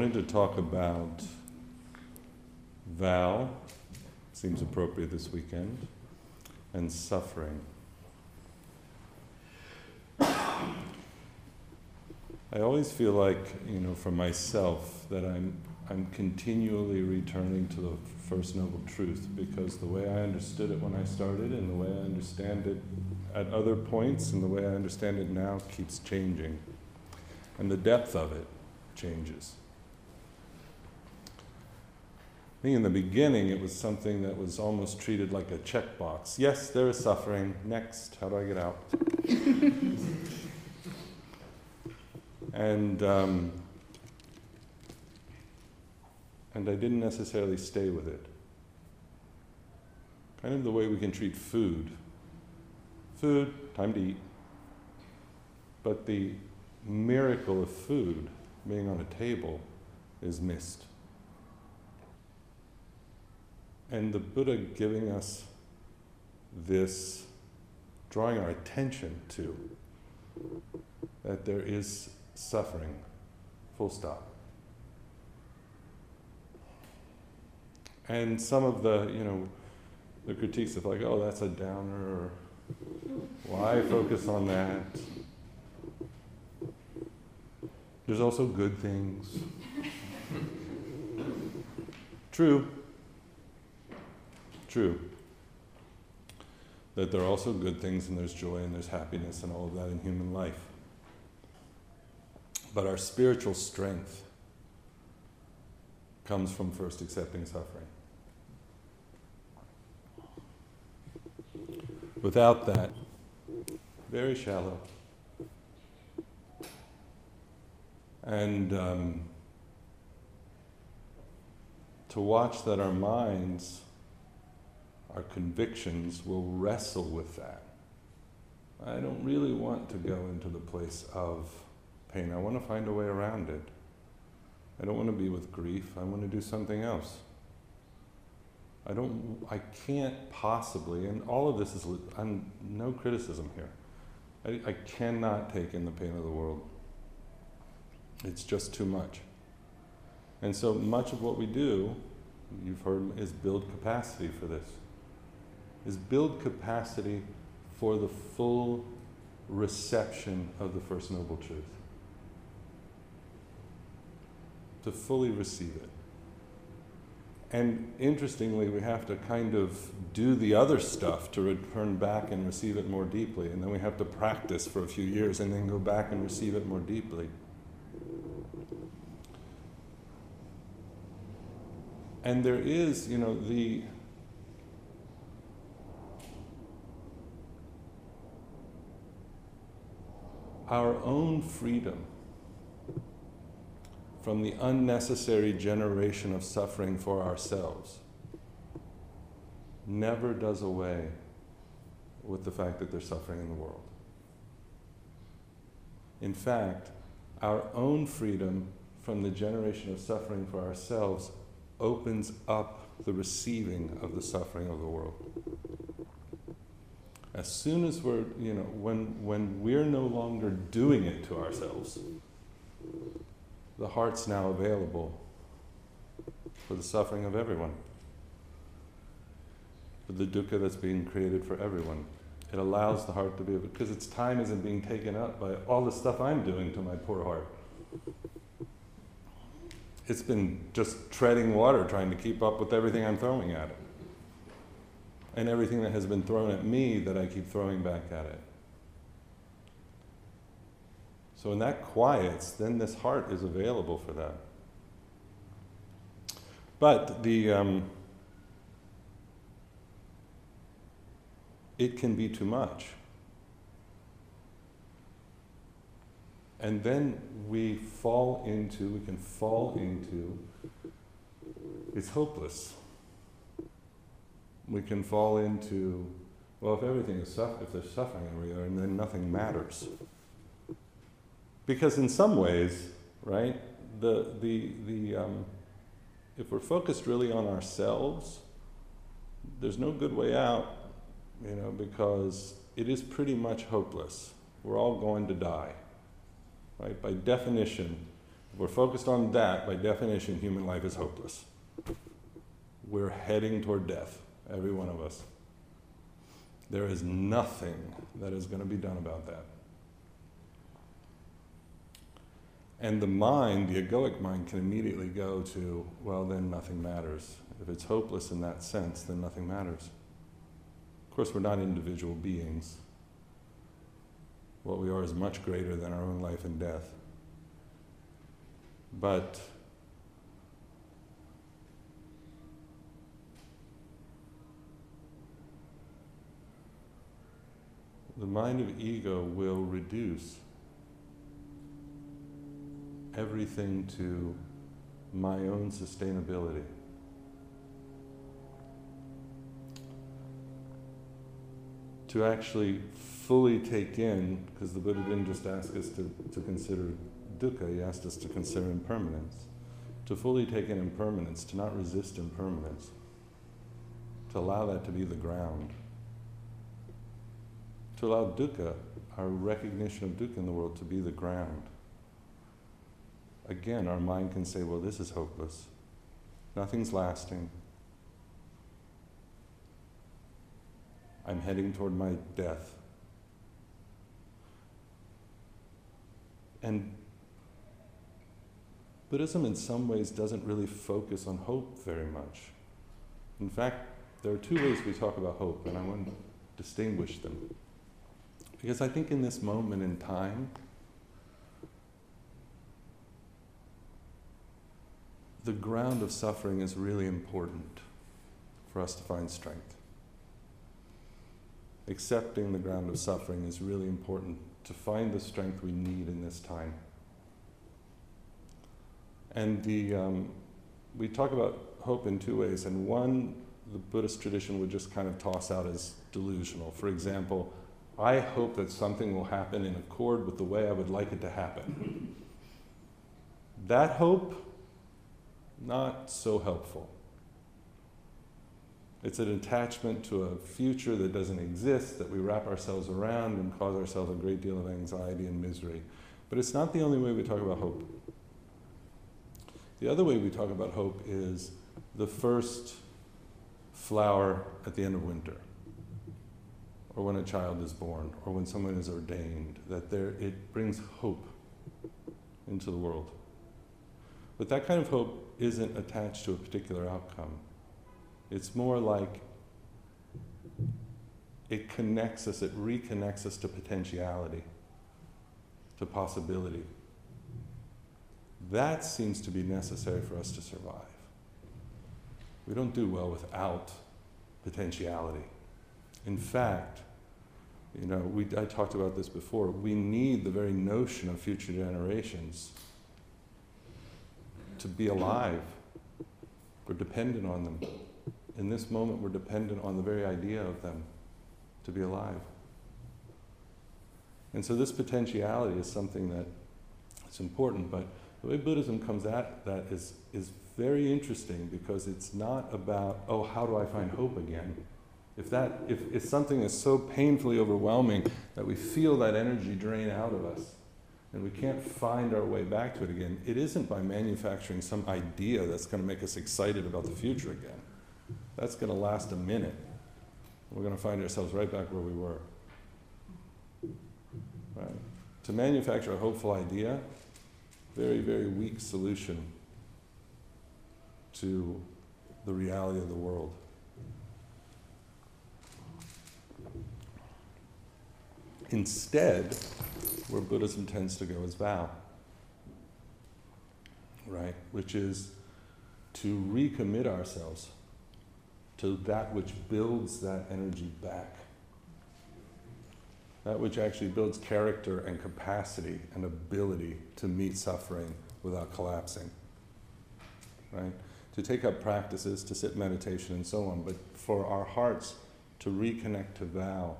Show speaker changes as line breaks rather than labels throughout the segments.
wanted to talk about vow, seems appropriate this weekend, and suffering. I always feel like, you know, for myself, that I'm, I'm continually returning to the First Noble Truth because the way I understood it when I started and the way I understand it at other points and the way I understand it now keeps changing. And the depth of it changes. I think in the beginning it was something that was almost treated like a checkbox. Yes, there is suffering. Next, how do I get out? and um, and I didn't necessarily stay with it. Kind of the way we can treat food. Food, time to eat. But the miracle of food being on a table is missed. And the Buddha giving us this, drawing our attention to that there is suffering, full stop. And some of the, you know, the critiques of like, oh, that's a downer, or why focus on that? There's also good things. True. True. That there are also good things and there's joy and there's happiness and all of that in human life. But our spiritual strength comes from first accepting suffering. Without that, very shallow. And um, to watch that our minds, our convictions will wrestle with that. I don't really want to go into the place of pain. I want to find a way around it. I don't want to be with grief. I want to do something else. I don't, I can't possibly, and all of this is, I'm no criticism here. I, I cannot take in the pain of the world. It's just too much. And so much of what we do, you've heard, is build capacity for this. Is build capacity for the full reception of the First Noble Truth. To fully receive it. And interestingly, we have to kind of do the other stuff to return back and receive it more deeply. And then we have to practice for a few years and then go back and receive it more deeply. And there is, you know, the our own freedom from the unnecessary generation of suffering for ourselves never does away with the fact that there's suffering in the world. In fact, our own freedom from the generation of suffering for ourselves opens up the receiving of the suffering of the world. As soon as we're, you know, when, when we're no longer doing it to ourselves, the heart's now available for the suffering of everyone, for the dukkha that's being created for everyone. It allows the heart to be, able, because its time isn't being taken up by all the stuff I'm doing to my poor heart it's been just treading water trying to keep up with everything I'm throwing at it. And everything that has been thrown at me that I keep throwing back at it. So when that quiets, then this heart is available for that. But the um, it can be too much. And then we fall into, we can fall into, it's hopeless. We can fall into, well, if everything is suffering, if there's suffering everywhere, and then nothing matters. Because in some ways, right, the, the, the, um, if we're focused really on ourselves, there's no good way out, you know, because it is pretty much hopeless. We're all going to die. Right? By definition, If we're focused on that, by definition, human life is hopeless. We're heading toward death, every one of us. There is nothing that is going to be done about that. And the mind, the egoic mind, can immediately go to, well, then nothing matters. If it's hopeless in that sense, then nothing matters. Of course, we're not individual beings. What we are is much greater than our own life and death. But the mind of ego will reduce everything to my own sustainability. To actually fully take in, because the Buddha didn't just ask us to, to consider dukkha, he asked us to consider impermanence. To fully take in impermanence, to not resist impermanence, to allow that to be the ground. To allow dukkha, our recognition of dukkha in the world, to be the ground again, our mind can say, well, this is hopeless. Nothing's lasting. I'm heading toward my death. And Buddhism, in some ways, doesn't really focus on hope very much. In fact, there are two ways we talk about hope, and I want to distinguish them. Because I think in this moment in time, the ground of suffering is really important for us to find strength. Accepting the ground of suffering is really important to find the strength we need in this time. And the, um, we talk about hope in two ways, and one the Buddhist tradition would just kind of toss out as delusional. For example, I hope that something will happen in accord with the way I would like it to happen. that hope not so helpful. It's an attachment to a future that doesn't exist that we wrap ourselves around and cause ourselves a great deal of anxiety and misery. But it's not the only way we talk about hope. The other way we talk about hope is the first flower at the end of winter, or when a child is born, or when someone is ordained, that there, it brings hope into the world. But that kind of hope isn't attached to a particular outcome. It's more like it connects us, it reconnects us to potentiality, to possibility. That seems to be necessary for us to survive. We don't do well without potentiality. In fact, you know, we, I talked about this before. We need the very notion of future generations to be alive. We're dependent on them. In this moment, we're dependent on the very idea of them to be alive. And so, this potentiality is something that is important, but the way Buddhism comes at that is, is very interesting because it's not about, oh, how do I find hope again? If, that, if, if something is so painfully overwhelming that we feel that energy drain out of us, and we can't find our way back to it again, it isn't by manufacturing some idea that's going to make us excited about the future again. That's going to last a minute. We're going to find ourselves right back where we were. Right? To manufacture a hopeful idea, very, very weak solution to the reality of the world. Instead, where Buddhism tends to go is vow, right? Which is to recommit ourselves to that which builds that energy back. That which actually builds character and capacity and ability to meet suffering without collapsing. Right? To take up practices, to sit meditation and so on, but for our hearts to reconnect to vow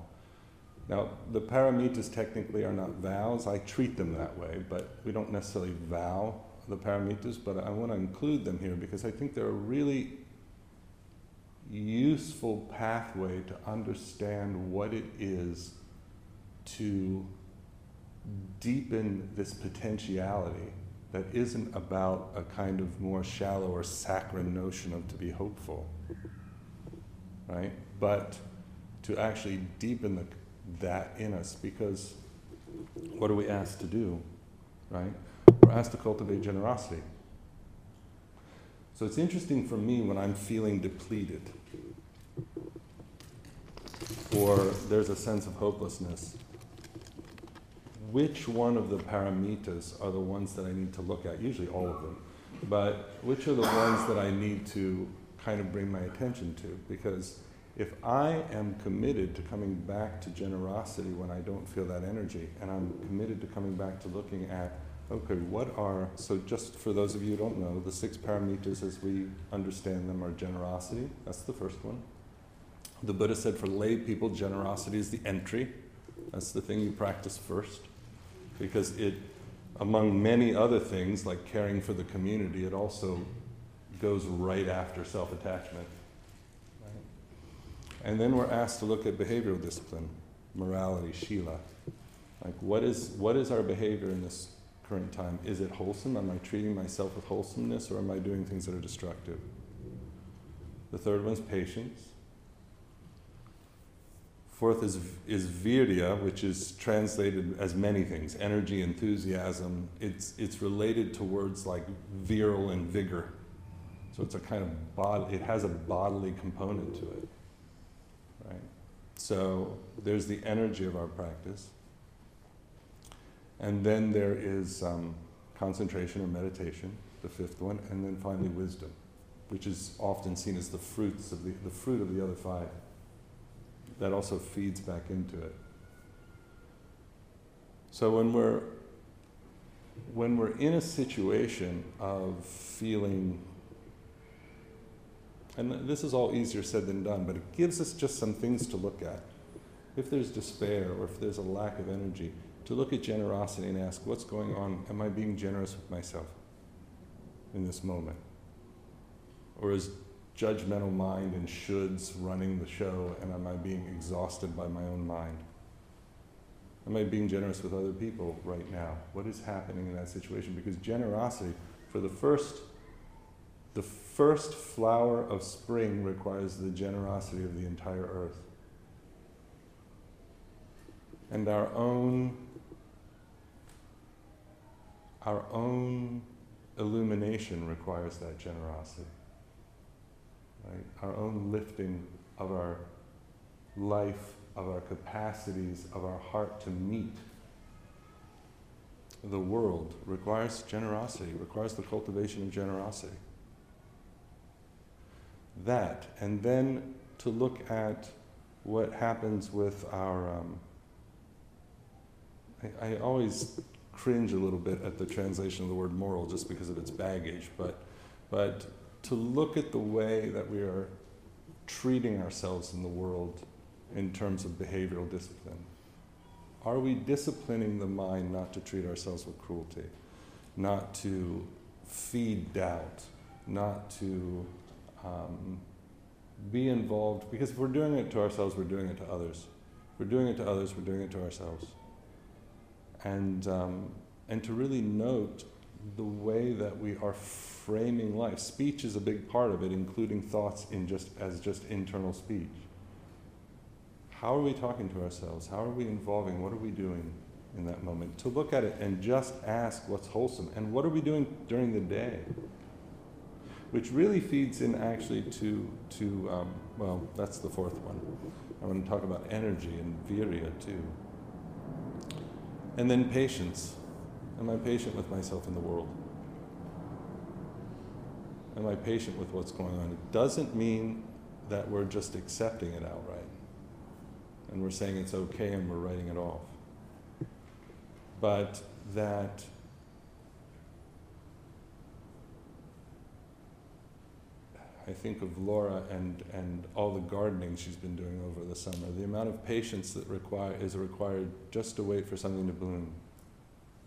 now, the paramitas technically are not vows. I treat them that way, but we don't necessarily vow the paramitas, but I want to include them here because I think they're a really useful pathway to understand what it is to deepen this potentiality that isn't about a kind of more shallow or saccharine notion of to be hopeful, right? But to actually deepen the, that in us because what are we asked to do, right? We're asked to cultivate generosity. So it's interesting for me when I'm feeling depleted or there's a sense of hopelessness. Which one of the paramitas are the ones that I need to look at? Usually all of them. But which are the ones that I need to kind of bring my attention to? Because if I am committed to coming back to generosity when I don't feel that energy, and I'm committed to coming back to looking at Okay, what are, so just for those of you who don't know, the six paramitas as we understand them are generosity, that's the first one. The Buddha said for lay people, generosity is the entry. That's the thing you practice first. Because it, among many other things, like caring for the community, it also goes right after self attachment. And then we're asked to look at behavioral discipline, morality, shila. Like, what is, what is our behavior in this current time? Is it wholesome? Am I treating myself with wholesomeness or am I doing things that are destructive? The third one is patience. Fourth is, is virya, which is translated as many things energy, enthusiasm. It's, it's related to words like virile and vigor. So it's a kind of bod, it has a bodily component to it. Right? So there's the energy of our practice. And then there is um, concentration or meditation, the fifth one, and then finally wisdom, which is often seen as the fruits of the, the fruit of the other five. That also feeds back into it. So when we're when we're in a situation of feeling and this is all easier said than done, but it gives us just some things to look at. If there's despair or if there's a lack of energy, to look at generosity and ask, what's going on? Am I being generous with myself in this moment? Or is judgmental mind and shoulds running the show, and am I being exhausted by my own mind? Am I being generous with other people right now? What is happening in that situation? Because generosity, for the first, the first flower of spring requires the generosity of the entire earth. And our own our own illumination requires that generosity. Right? Our own lifting of our life, of our capacities, of our heart to meet the world requires generosity, requires the cultivation of generosity. That, and then to look at what happens with our. Um, I, I always cringe a little bit at the translation of the word moral just because of its baggage, but, but to look at the way that we are treating ourselves in the world in terms of behavioral discipline. Are we disciplining the mind not to treat ourselves with cruelty, not to feed doubt, not to um, be involved? Because if we're doing it to ourselves, we're doing it to others. If we're doing it to others, we're doing it to ourselves and, um, and to really note the way that we are framing life. Speech is a big part of it, including thoughts in just, as just internal speech. How are we talking to ourselves? How are we involving? What are we doing in that moment? To look at it and just ask what's wholesome and what are we doing during the day? Which really feeds in actually to, to um, well, that's the fourth one. I want to talk about energy and virya too. And then patience. Am I patient with myself in the world? Am I patient with what's going on? It doesn't mean that we're just accepting it outright and we're saying it's okay and we're writing it off. But that I think of Laura and, and all the gardening she's been doing over the summer, the amount of patience that require, is required just to wait for something to bloom.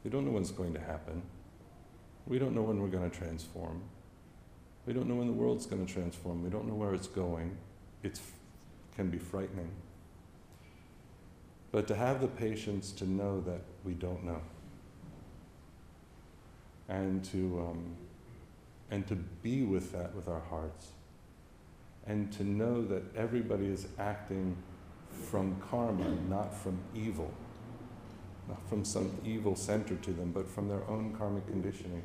We don't know when it's going to happen. We don't know when we're going to transform. We don't know when the world's going to transform. We don't know where it's going. It can be frightening. But to have the patience to know that we don't know. and to, um, and to be with that with our hearts. And to know that everybody is acting from karma, not from evil. Not from some evil center to them, but from their own karmic conditioning.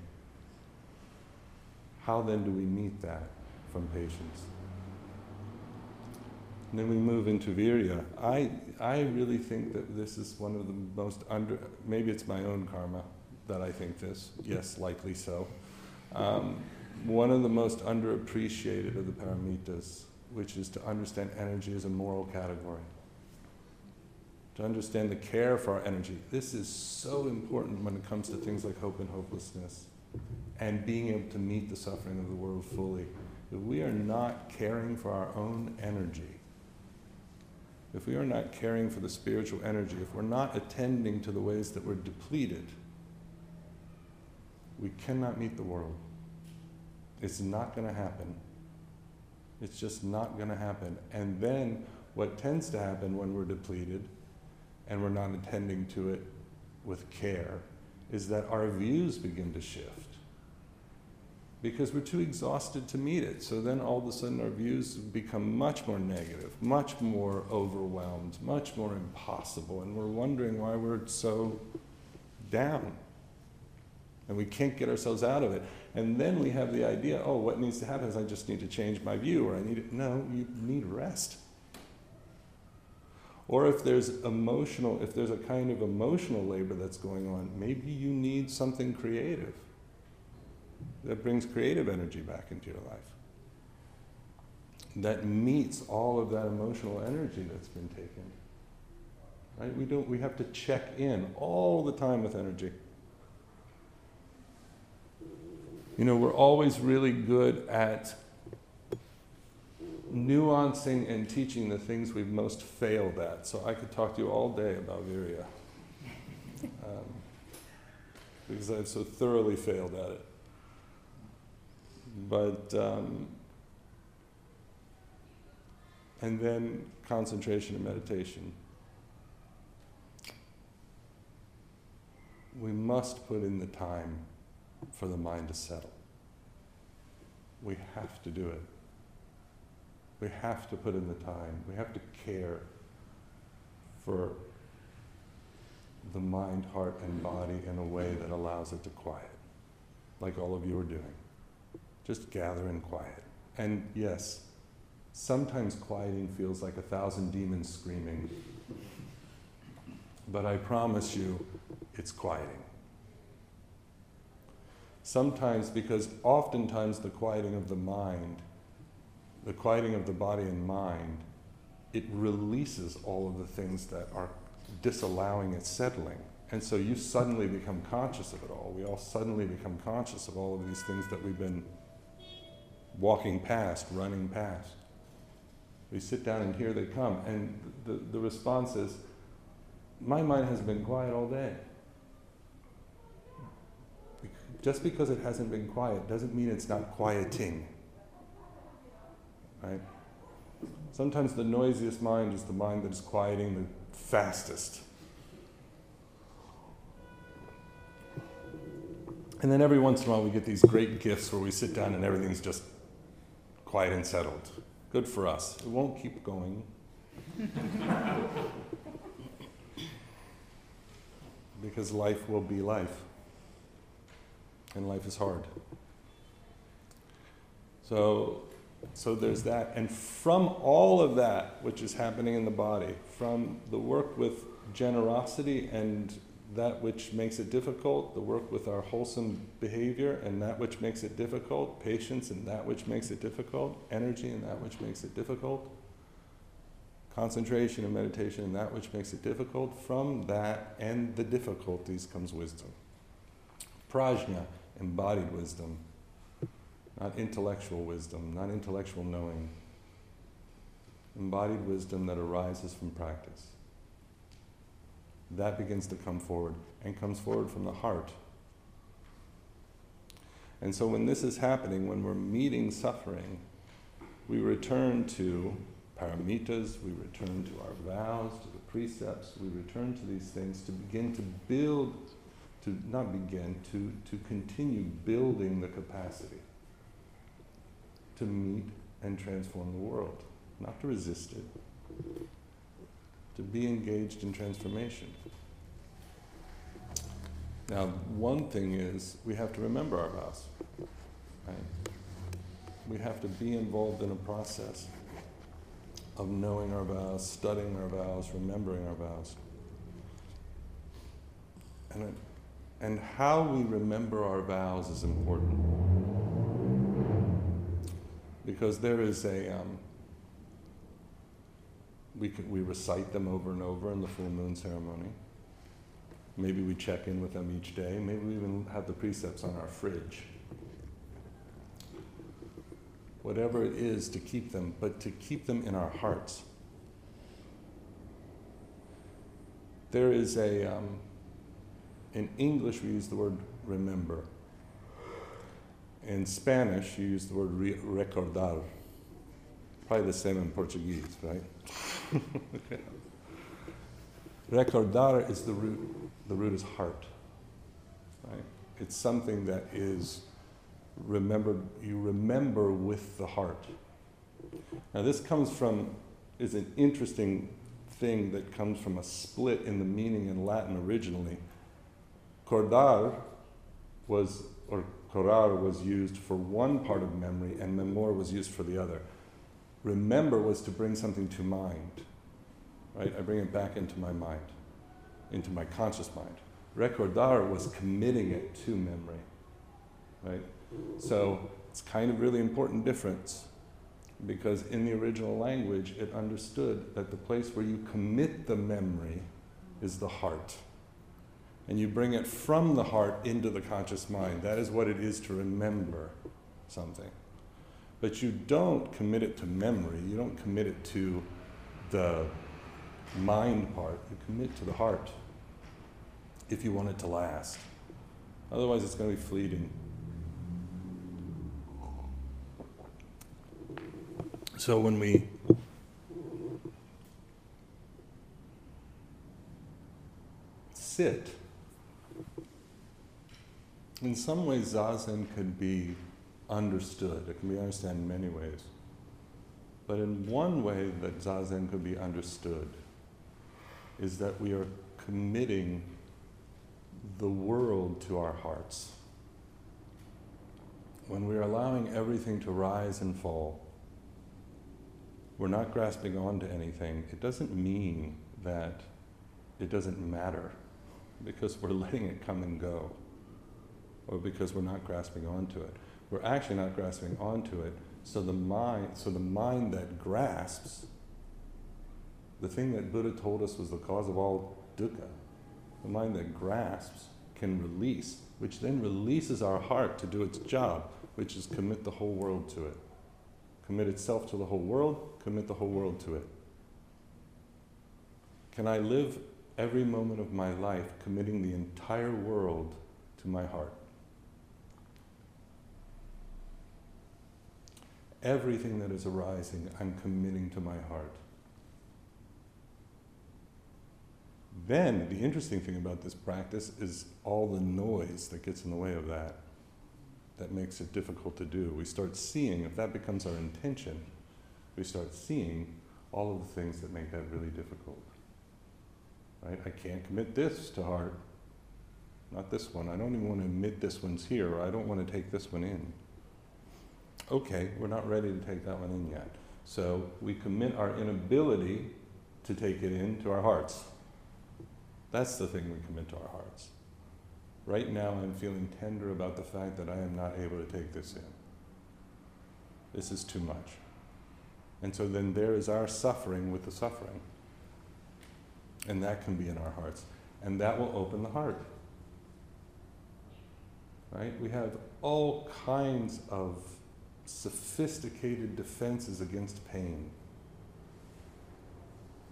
How then do we meet that from patience? And then we move into virya. I, I really think that this is one of the most under, maybe it's my own karma that I think this, yes, likely so. Um, one of the most underappreciated of the paramitas, which is to understand energy as a moral category. To understand the care for our energy. This is so important when it comes to things like hope and hopelessness and being able to meet the suffering of the world fully. If we are not caring for our own energy, if we are not caring for the spiritual energy, if we're not attending to the ways that we're depleted, we cannot meet the world. It's not going to happen. It's just not going to happen. And then what tends to happen when we're depleted and we're not attending to it with care is that our views begin to shift because we're too exhausted to meet it. So then all of a sudden our views become much more negative, much more overwhelmed, much more impossible, and we're wondering why we're so down. And we can't get ourselves out of it. And then we have the idea, oh, what needs to happen is I just need to change my view, or I need it. No, you need rest. Or if there's emotional, if there's a kind of emotional labor that's going on, maybe you need something creative that brings creative energy back into your life. That meets all of that emotional energy that's been taken. Right? We don't we have to check in all the time with energy. You know, we're always really good at nuancing and teaching the things we've most failed at. So I could talk to you all day about Virya. Um, because I've so thoroughly failed at it. But, um, and then concentration and meditation. We must put in the time for the mind to settle. We have to do it. We have to put in the time. We have to care for the mind, heart, and body in a way that allows it to quiet, like all of you are doing. Just gather in quiet. And yes, sometimes quieting feels like a thousand demons screaming. But I promise you, it's quieting. Sometimes, because oftentimes the quieting of the mind, the quieting of the body and mind, it releases all of the things that are disallowing it settling. And so you suddenly become conscious of it all. We all suddenly become conscious of all of these things that we've been walking past, running past. We sit down and here they come. And the, the response is, my mind has been quiet all day. Just because it hasn't been quiet doesn't mean it's not quieting. Right? Sometimes the noisiest mind is the mind that is quieting the fastest. And then every once in a while we get these great gifts where we sit down and everything's just quiet and settled. Good for us. It won't keep going. because life will be life. And life is hard. So, so there's that. And from all of that, which is happening in the body, from the work with generosity and that which makes it difficult, the work with our wholesome behavior, and that which makes it difficult, patience and that which makes it difficult, energy and that which makes it difficult, concentration and meditation and that which makes it difficult. From that and the difficulties comes wisdom. Prajna, embodied wisdom, not intellectual wisdom, not intellectual knowing. Embodied wisdom that arises from practice that begins to come forward and comes forward from the heart. And so when this is happening, when we're meeting suffering, we return to paramitas, we return to our vows, to the precepts, we return to these things to begin to build to not begin, to, to continue building the capacity to meet and transform the world, not to resist it, to be engaged in transformation. Now, one thing is we have to remember our vows. Right? We have to be involved in a process of knowing our vows, studying our vows, remembering our vows. And, and how we remember our vows is important. Because there is a, um, we, we recite them over and over in the full moon ceremony. Maybe we check in with them each day. Maybe we even have the precepts on our fridge. Whatever it is to keep them, but to keep them in our hearts. There is a, um, in English, we use the word remember. In Spanish, you use the word re- recordar. Probably the same in Portuguese, right? recordar is the root. The root is heart. Right? It's something that is remembered. You remember with the heart. Now, this comes from is an interesting thing that comes from a split in the meaning in Latin originally. Cordar was, or corar was used for one part of memory, and memor was used for the other. Remember was to bring something to mind, right? I bring it back into my mind, into my conscious mind. Recordar was committing it to memory, right? So it's kind of really important difference because in the original language it understood that the place where you commit the memory is the heart and you bring it from the heart into the conscious mind. That is what it is to remember something. But you don't commit it to memory, you don't commit it to the mind part, you commit to the heart if you want it to last. Otherwise, it's going to be fleeting. So when we sit, in some ways, zazen can be understood. It can be understood in many ways. But in one way that zazen could be understood is that we are committing the world to our hearts. When we're allowing everything to rise and fall, we're not grasping onto anything. It doesn't mean that it doesn't matter because we're letting it come and go or because we're not grasping onto it. We're actually not grasping onto it. So the mind, so the mind that grasps, the thing that Buddha told us was the cause of all dukkha, the mind that grasps can release, which then releases our heart to do its job, which is commit the whole world to it. Commit itself to the whole world, commit the whole world to it. Can I live every moment of my life committing the entire world to my heart? Everything that is arising, I'm committing to my heart. Then, the interesting thing about this practice is all the noise that gets in the way of that, that makes it difficult to do. We start seeing, if that becomes our intention, we start seeing all of the things that make that really difficult. Right? I can't commit this to heart, not this one. I don't even want to admit this one's here, or I don't want to take this one in okay, we're not ready to take that one in yet. So we commit our inability to take it into our hearts. That's the thing we commit to our hearts. Right now, I'm feeling tender about the fact that I am not able to take this in. This is too much. And so then there is our suffering with the suffering. And that can be in our hearts. And that will open the heart. Right? We have all kinds of sophisticated defenses against pain.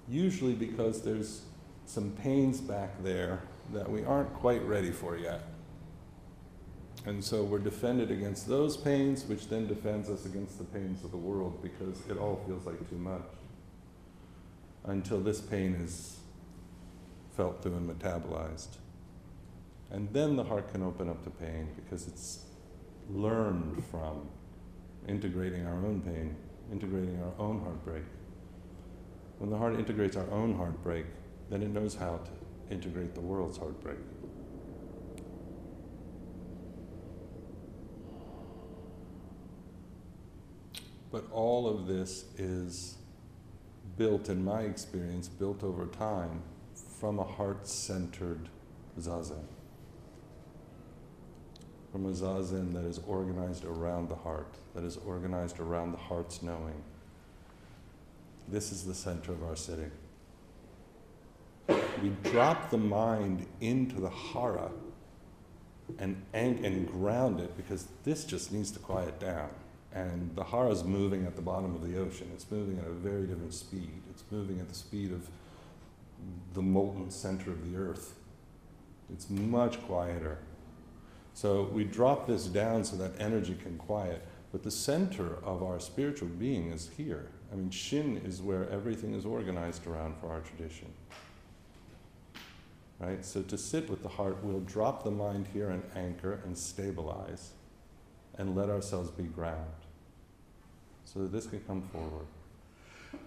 Usually because there's some pains back there that we aren't quite ready for yet. And so we're defended against those pains, which then defends us against the pains of the world because it all feels like too much. Until this pain is felt through and metabolized. And then the heart can open up to pain because it's learned from integrating our own pain, integrating our own heartbreak. When the heart integrates our own heartbreak, then it knows how to integrate the world's heartbreak. But all of this is built, in my experience, built over time from a heart centered zazen. From a zazen that is organized around the heart, that is organized around the heart's knowing. This is the center of our sitting. We drop the mind into the hara and, and, and ground it because this just needs to quiet down. And the Hara is moving at the bottom of the ocean. It's moving at a very different speed. It's moving at the speed of the molten center of the earth. It's much quieter. So we drop this down so that energy can quiet. But the center of our spiritual being is here. I mean, Shin is where everything is organized around for our tradition. Right? So to sit with the heart, we'll drop the mind here and anchor and stabilize and let ourselves be ground so that this can come forward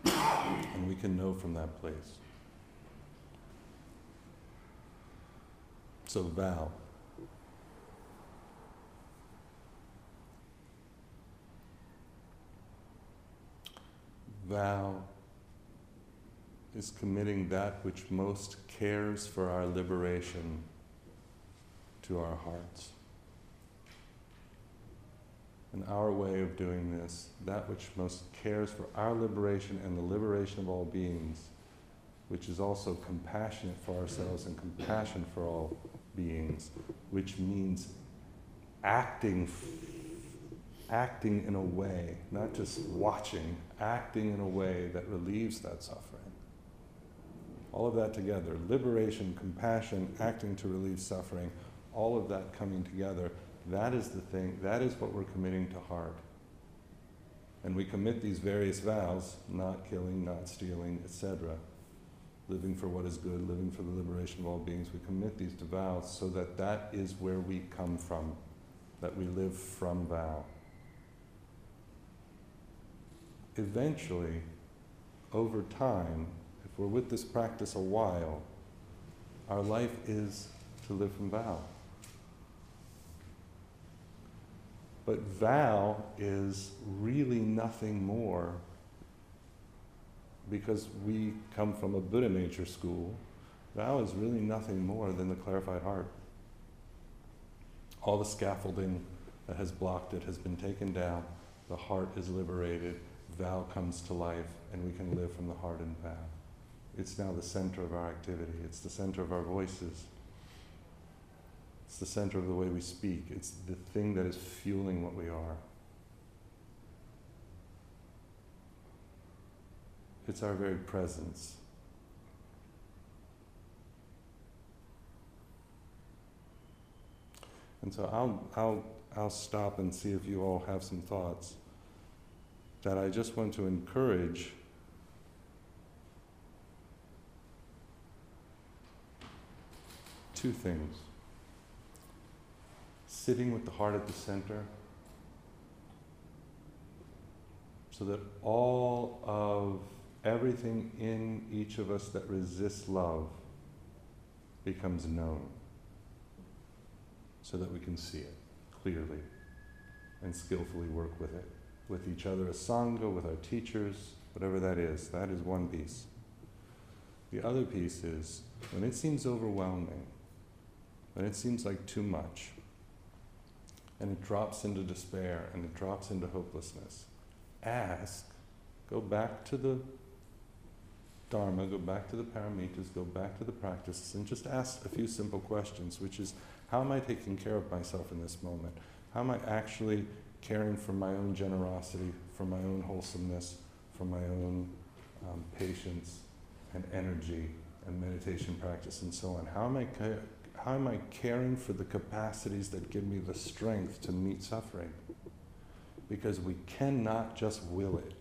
and we can know from that place. So, vow. Vow is committing that which most cares for our liberation to our hearts. And our way of doing this, that which most cares for our liberation and the liberation of all beings, which is also compassionate for ourselves and compassion for all beings, which means acting, acting in a way, not just watching, acting in a way that relieves that suffering. All of that together liberation, compassion, acting to relieve suffering, all of that coming together that is the thing, that is what we're committing to heart. And we commit these various vows not killing, not stealing, etc. Living for what is good, living for the liberation of all beings. We commit these to vows so that that is where we come from, that we live from vow. Eventually, over time, if we're with this practice a while, our life is to live from vow. But vow is really nothing more because we come from a Buddha nature school. Vow is really nothing more than the clarified heart. All the scaffolding that has blocked it has been taken down. The heart is liberated. Vow comes to life, and we can live from the in vow. It's now the center of our activity, it's the center of our voices. It's the center of the way we speak. It's the thing that is fueling what we are. It's our very presence. And so I'll, I'll, I'll stop and see if you all have some thoughts that I just want to encourage two things. Sitting with the heart at the center so that all of everything in each of us that resists love becomes known so that we can see it clearly and skillfully work with it with each other as sangha with our teachers whatever that is that is one piece the other piece is when it seems overwhelming when it seems like too much and it drops into despair and it drops into hopelessness. Ask, go back to the Dharma, go back to the paramitas, go back to the practices, and just ask a few simple questions, which is how am I taking care of myself in this moment? How am I actually caring for my own generosity, for my own wholesomeness, for my own um, patience and energy and meditation practice and so on? How am I how am I caring for the capacities that give me the strength to meet suffering? Because we cannot just will it,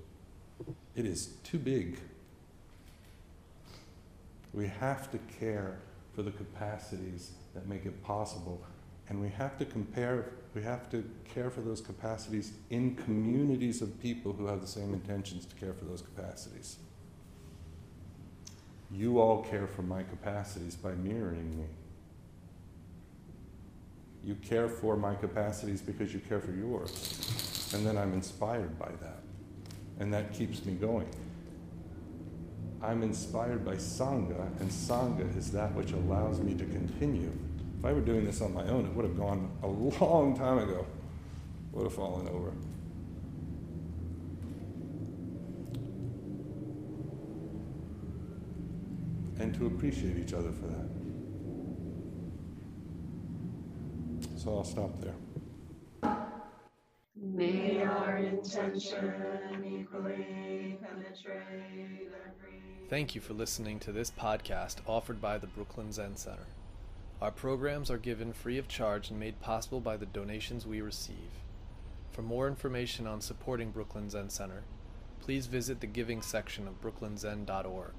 it is too big. We have to care for the capacities that make it possible. And we have to compare, we have to care for those capacities in communities of people who have the same intentions to care for those capacities. You all care for my capacities by mirroring me. You care for my capacities because you care for yours. And then I'm inspired by that. And that keeps me going. I'm inspired by Sangha, and Sangha is that which allows me to continue. If I were doing this on my own, it would have gone a long time ago. It would have fallen over. And to appreciate each other for that. So I'll stop there.
May our intention equally penetrate every.
Thank you for listening to this podcast offered by the Brooklyn Zen Center. Our programs are given free of charge and made possible by the donations we receive. For more information on supporting Brooklyn Zen Center, please visit the giving section of brooklynzen.org.